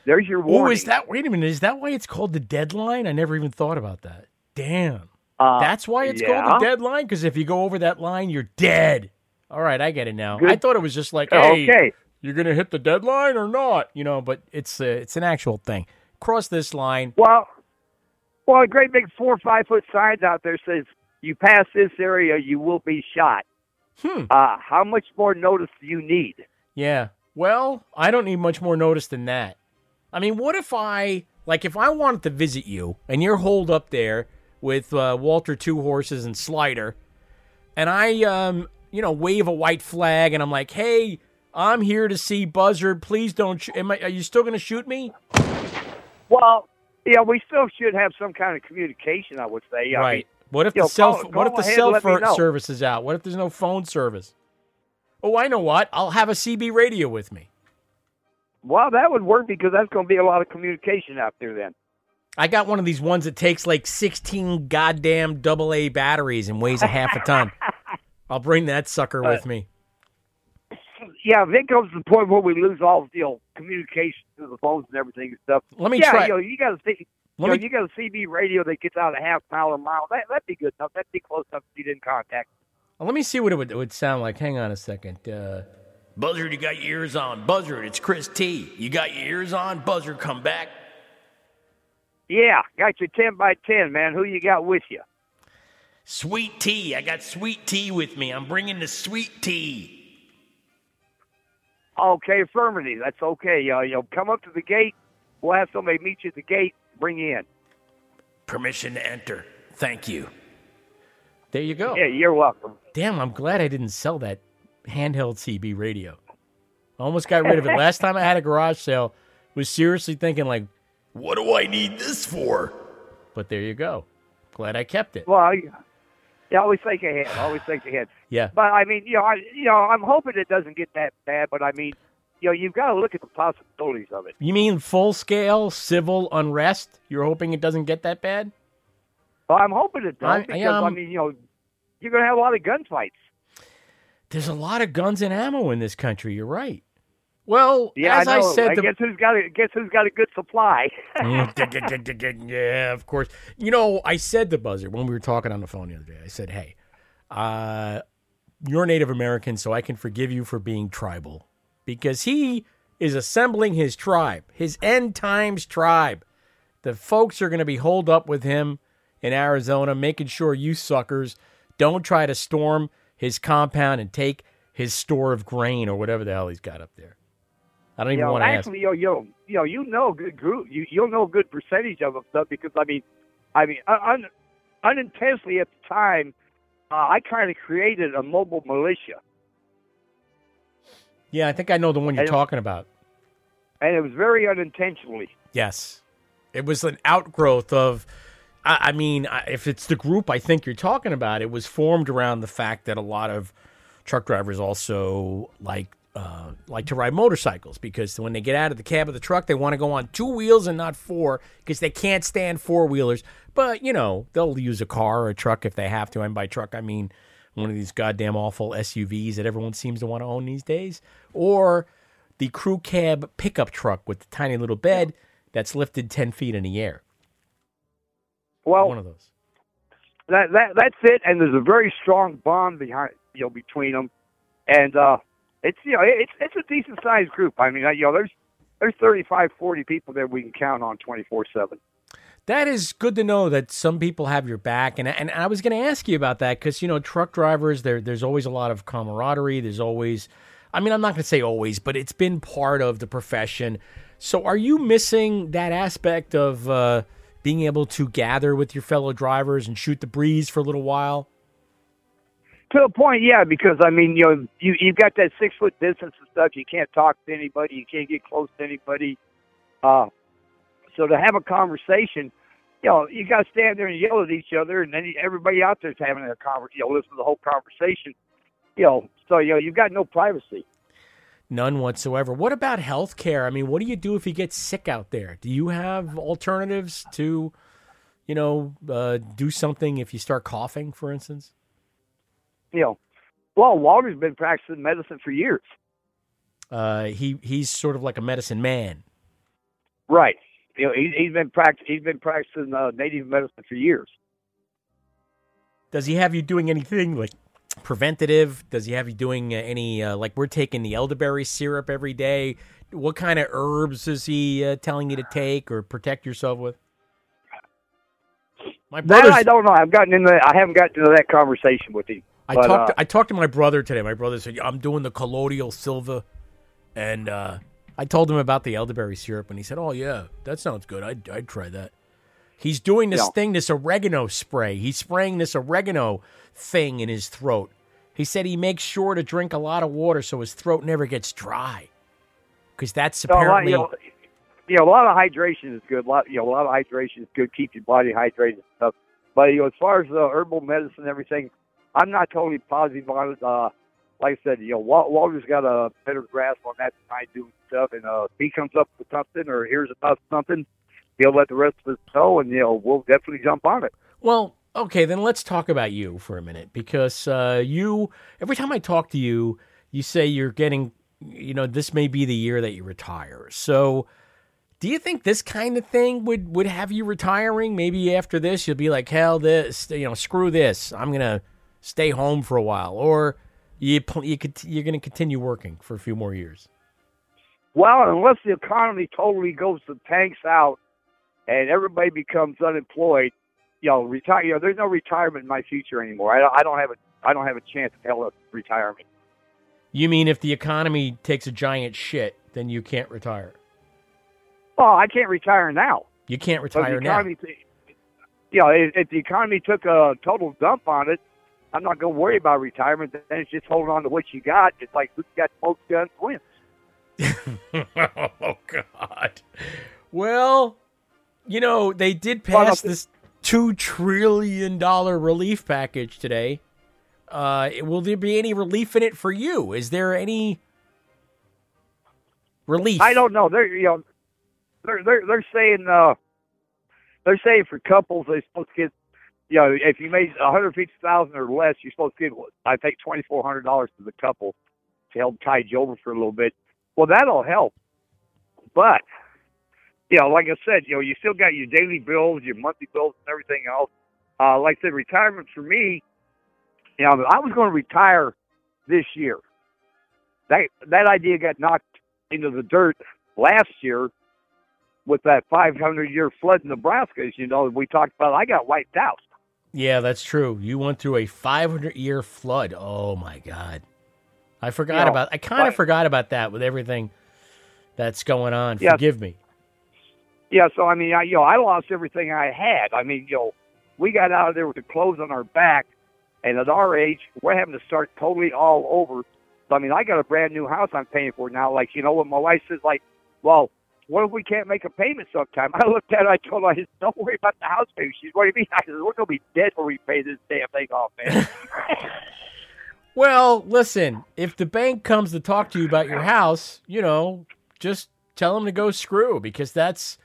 There's your warning. Oh, is that, wait a minute, is that why it's called the deadline? I never even thought about that. Damn. Uh, That's why it's yeah. called the deadline? Because if you go over that line, you're dead. All right, I get it now. Good. I thought it was just like, Oh, hey, okay. You're going to hit the deadline or not? You know, but it's uh, it's an actual thing. Cross this line. Well, well, a great big four or five foot signs out there says you pass this area, you will be shot. Hmm. Uh, how much more notice do you need? Yeah. Well, I don't need much more notice than that. I mean, what if I like if I wanted to visit you and you're holed up there with uh, Walter Two Horses and Slider, and I um you know wave a white flag and I'm like, hey, I'm here to see Buzzard. Please don't. Sh- am I, are you still going to shoot me? Well, yeah, we still should have some kind of communication. I would say. I right. mean, what if the know, cell call- What if the cell phone service is out? What if there's no phone service? Oh, I know what. I'll have a CB radio with me. Well, that would work because that's going to be a lot of communication out there then. I got one of these ones that takes like 16 goddamn double A batteries and weighs a half a ton. I'll bring that sucker uh, with me. Yeah, if it comes to the point where we lose all you know communication through the phones and everything and stuff. Let me yeah, try- You, know, you got to see. Let you, know, me- you got a CB radio that gets out a half mile or mile. That that'd be good enough. That'd be close enough to be in contact. Well, let me see what it would, it would sound like. Hang on a second. Uh, Buzzard, you got your ears on. Buzzard, it's Chris T. You got your ears on. Buzzard, come back. Yeah, got your 10 by 10, man. Who you got with you? Sweet tea. I got sweet tea with me. I'm bringing the sweet tea. Okay, affirmative. That's okay. Uh, you know, come up to the gate. We'll have somebody meet you at the gate. Bring you in. Permission to enter. Thank you. There you go. Yeah, you're welcome. Damn, I'm glad I didn't sell that handheld CB radio. I almost got rid of it. Last time I had a garage sale, was seriously thinking like, what do I need this for? But there you go. Glad I kept it. Well, you you always think ahead. Always think ahead. Yeah. But I mean, you know, I, you know, I'm hoping it doesn't get that bad. But I mean, you know, you've got to look at the possibilities of it. You mean full scale civil unrest? You're hoping it doesn't get that bad? Well, I'm hoping it does I- because I I'm- mean, you know, you're going to have a lot of gunfights. There's a lot of guns and ammo in this country. You're right. Well, Yeah, as I I, said, I the- guess who's got a guess who's got a good supply. yeah, of course. You know, I said to Buzzard when we were talking on the phone the other day, I said, hey, uh, you're Native American, so I can forgive you for being tribal because he is assembling his tribe, his end times tribe. The folks are going to be holed up with him in Arizona, making sure you suckers don't try to storm his compound and take his store of grain or whatever the hell he's got up there. I don't even want to ask. actually, you know, you know, you know, you know a good group. You you'll know a good percentage of them stuff because I mean, I mean, un, unintentionally at the time, uh, I kind of created a mobile militia, Yeah, I think I know the one you're And- talking about. and it was very unintentionally. Yes. It was an outgrowth of, I, I mean, I- if it's the group I think you're talking about, it was formed around the fact that a lot of truck drivers also like uh, like to ride motorcycles because when they get out of the cab of the truck, they want to go on two wheels and not four because they can't stand four wheelers. But you know, they'll use a car or a truck if they have to. And by truck, I mean one of these goddamn awful SUVs that everyone seems to want to own these days, or the crew cab pickup truck with the tiny little bed that's lifted ten feet in the air. Well, One of those. that that that's it. And there's a very strong bond behind you know between them, and uh, it's you know it's it's a decent sized group. I mean, you know, there's there's 35, 40 people that we can count on twenty four seven. That is good to know that some people have your back, and and I was going to ask you about that because you know truck drivers there there's always a lot of camaraderie. There's always, I mean, I'm not going to say always, but it's been part of the profession. So, are you missing that aspect of uh, being able to gather with your fellow drivers and shoot the breeze for a little while? To a point, yeah, because I mean, you know, you you've got that six foot distance and stuff. You can't talk to anybody. You can't get close to anybody. Uh, so to have a conversation, you know, you got to stand there and yell at each other, and then everybody out there's having a conversation. You know, listen to the whole conversation. You know, so you know, you've got no privacy. None whatsoever. What about health care? I mean, what do you do if you get sick out there? Do you have alternatives to, you know, uh, do something if you start coughing, for instance? You know, well, Walter's been practicing medicine for years. Uh, he he's sort of like a medicine man. Right. You know, he, he's been practic- He's been practicing uh, native medicine for years. Does he have you doing anything like preventative? Does he have you doing uh, any uh, like we're taking the elderberry syrup every day? What kind of herbs is he uh, telling you to take or protect yourself with? My That brother's- I don't know. I've gotten into. I haven't gotten into that conversation with him. I But, talked. uh, to, I talked to my brother today. My brother said I'm doing the colloidal silver, and uh, I told him about the elderberry syrup, and he said, "Oh yeah, that sounds good. I'd I'd try that." He's doing this Yeah. thing, this oregano spray. He's spraying this oregano thing in his throat. He said he makes sure to drink a lot of water so his throat never gets dry, because that's So apparently you, know, you know, a lot of hydration is good. A lot, you know, a lot of hydration is good. Keep your body hydrated and stuff. But you know, as far as the herbal medicine and everything, I'm not totally positive on it. Uh, like I said, you know, Wal- Walter's got a better grasp on that than I do and stuff. And uh, if he comes up with something or hears about something, he'll let the rest of us know, and you know, we'll definitely jump on it. Well, okay, then let's talk about you for a minute because uh, you, every time I talk to you, you say you're getting, you know, this may be the year that you retire. So, do you think this kind of thing would would have you retiring? Maybe after this, you'll be like, hell, this, you know, screw this. I'm gonna stay home for a while, or you pl- you you're going to continue working for a few more years? Well, unless the economy totally goes to tanks out and everybody becomes unemployed, you know, retire. You know, there's no retirement in my future anymore. I don't, I don't have a I don't have a chance of hell of retirement. You mean if the economy takes a giant shit, then you can't retire? Oh, I can't retire now. You can't retire now. economy, you know, if, if the economy took a total dump on it, I'm not going to worry about retirement. Then it's just holding on to what you got. It's like who's got the most guns wins. oh God. Well, you know they did pass this two trillion dollar relief package today. Uh, will there be any relief in it for you? Is there any relief? I don't know. They're you know, they're they're they're saying uh, they're saying for couples they're supposed to get, you know, if you made a hundred fifty thousand or less, you're supposed to give, I think twenty four hundred dollars to the couple to help tide you over for a little bit. Well, that'll help, but you know, like I said, you know, you still got your daily bills, your monthly bills, and everything else. Uh, like I said, retirement for me, you know, I was going to retire this year. That that idea got knocked into the dirt last year with that 500 year flood in Nebraska. As you know, we talked about. I got wiped out. Yeah, that's true. You went through a 500 year flood. Oh my God. I forgot Yeah, about. I kind of forgot about that with everything that's going on. Yeah. Forgive me. Yeah, so I mean, I you know, I lost everything I had. I mean, you know, we got out of there with the clothes on our back, and at our age, we're having to start totally all over. So I mean, I got a brand new house I'm paying for now. Like, you know, when my wife says, like, well, what if we can't make a payment sometime? I looked at her, I told her, I said, don't worry about the house payment. She's, what do you mean? I said, we're gonna be dead when we pay this damn thing off, man. Well, listen, if the bank comes to talk to you about your house, you know, just tell them to go screw because that's.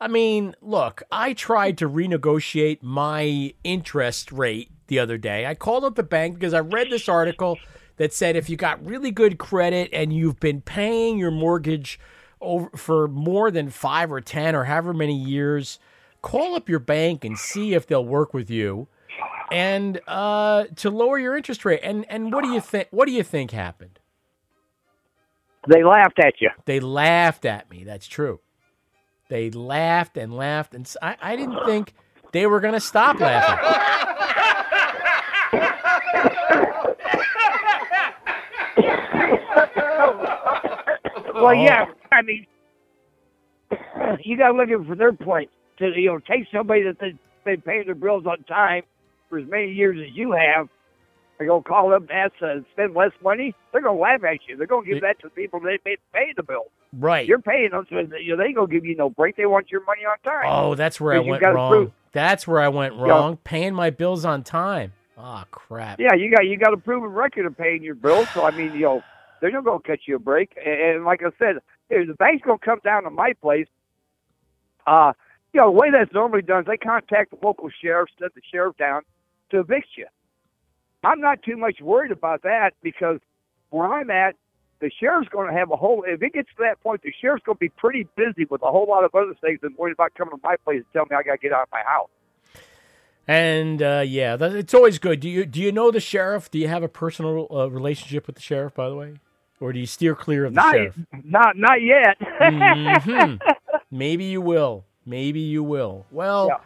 I mean, look, I tried to renegotiate my interest rate the other day. I called up the bank because I read this article that said if you got really good credit and you've been paying your mortgage over for more than 5 or 10 or however many years, call up your bank and see if they'll work with you and uh, to lower your interest rate. And and what do you think? What do you think happened? they laughed at you. They laughed at me. That's true. They laughed and laughed, and I didn't think they were going to stop laughing. Well, oh. yeah, I mean, you got to look at it from their point. To you know, take somebody that they been paying their bills on time for as many years as you have. They're gonna call them and ask to spend less money. They're gonna laugh at you. They're gonna give that to the people that pay, pay the bill. Right. You're paying them, so they, you know, they gonna give you no break. They want your money on time. Oh, that's where I went wrong. prove- That's where I went wrong. Paying my bills on time. Oh crap. Yeah, you got you got a proven record of paying your bills. So I mean, you know, they're not gonna cut you a break. And, like I said, if the bank's gonna come down to my place, uh, you know, the way that's normally done is they contact the local sheriff, send the sheriff down to evict you. I'm not too much worried about that because where I'm at, the sheriff's going to have a whole. If it gets to that point, the sheriff's going to be pretty busy with a whole lot of other things than worried about coming to my place and telling me I got to get out of my house. And uh, yeah, that, it's always good. Do you do you know the sheriff? Do you have a personal uh, relationship with the sheriff, by the way, or do you steer clear of the Not, sheriff? not, not yet. Mhm. Maybe you will. Maybe you will. Well, Yeah.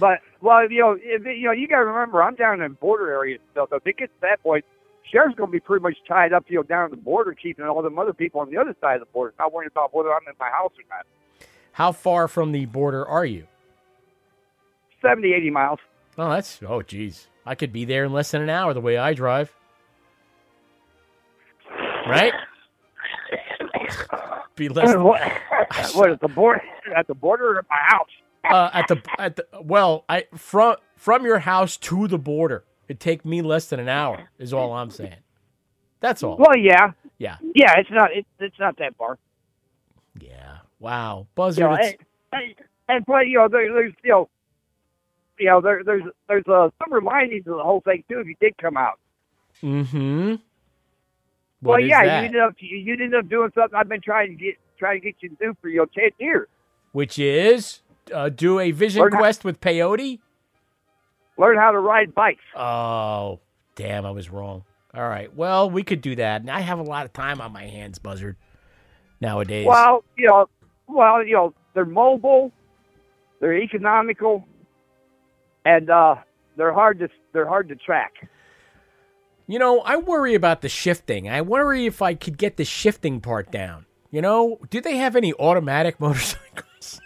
But well, you know, if, you know, you got to remember, I'm down in the border area, so if it gets to that point, sheriff's going to be pretty much tied up, you know, down at the border, keeping all them other people on the other side of the border, not worrying about whether I'm in my house or not. how far from the border are you? 70, 80 miles. Oh, that's oh, geez. I could be there in less than an hour the way I drive. Right? be less. what, what at the border? At the border or at my house? uh, at the at the well, I from from your house to the border, it'd take me less than an hour. Is all I'm saying. That's all. Well, yeah, Yeah. yeah. It's not. It, it's not that far. Yeah. Wow, You know, and, and, and play, you know, there, there's, you know, you know, there, there's, there's a silver lining to the whole thing too. If you did come out, Mm-hmm. Well, What is yeah, that? you ended up, you, ended up doing something I've been trying to get, trying to get you to do for your ten years. Which is uh, do a vision Learn how- quest with peyote. Learn how to ride bikes. Oh, damn, I was wrong. All right. Well, we could do that. And I have a lot of time on my hands, Buzzard, nowadays. Well, you know, well, you know, they're mobile, they're economical, and uh, they're hard to they're hard to track. You know, I worry about the shifting. I worry if I could get the shifting part down. You know, do they have any automatic motorcycles?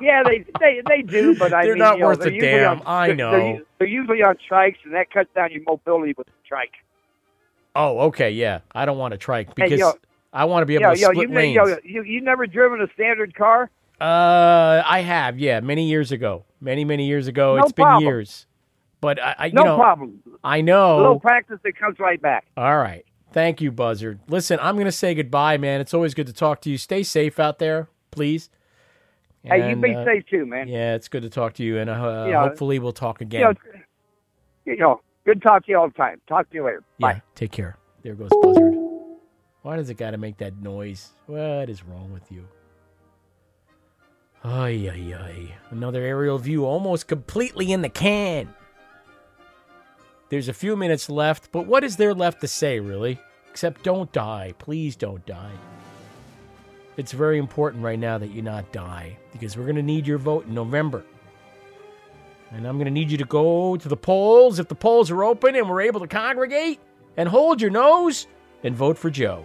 yeah, they they they do, but I They're mean, not you know, worth they're a damn. On, I know. They're, they're usually on trikes, and that cuts down your mobility with the trike. Oh, okay, yeah. I don't want to trike Hey, because yo- I want to be able Yo, to yo, split you, lanes. yo, you you never driven a standard car? Uh, I have, yeah, many years ago, many many years ago. No it's been years, but I, I you No know, problem. I know. little practice, it comes right back. All right, thank you, Buzzard. Listen, I'm gonna say goodbye, man. It's always good to talk to you. Stay safe out there, please. Hey, you be uh, safe too, man. Yeah, it's good to talk to you, and uh, Yeah. hopefully we'll talk again. You know, you know, good to talk to you all the time. Talk to you later. yeah, take care. There goes Buzzard. Why does it got to make that noise? What is wrong with you? Ay, ay, ay. Another aerial view almost completely in the can. There's a few minutes left, but what is there left to say, really? Except don't die. Please don't die. It's very important right now that you not die because we're going to need your vote in November. And I'm going to need you to go to the polls if the polls are open and we're able to congregate and hold your nose and vote for Joe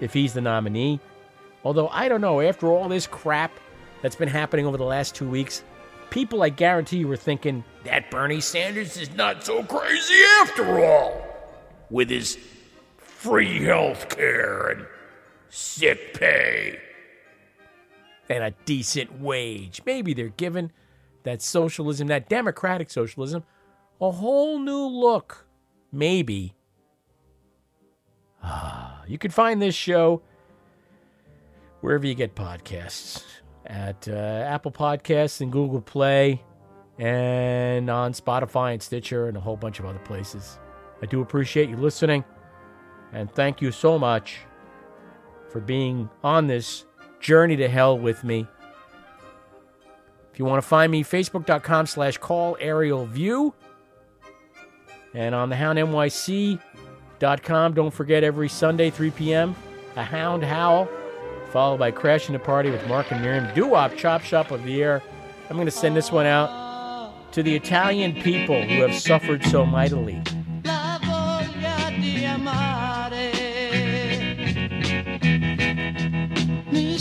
if he's the nominee. Although I don't know, after all this crap that's been happening over the last two weeks, people I guarantee you were thinking that Bernie Sanders is not so crazy after all with his free health care and sick pay and a decent wage. Maybe they're giving that socialism, that democratic socialism, a whole new look. Maybe. Ah, you can find this show wherever you get podcasts at uh, Apple Podcasts and Google Play and on Spotify and Stitcher and a whole bunch of other places. I do appreciate you listening and thank you so much for being on this journey to hell with me. If you want to find me, facebook.com slash call aerial view. And on the houndnyc.com, don't forget every Sunday, 3 p.m., a hound howl, followed by crashing the party with Mark and Miriam. Doo-wop chop shop of the year. I'm going to send this one out to the Italian people who have suffered so mightily. mi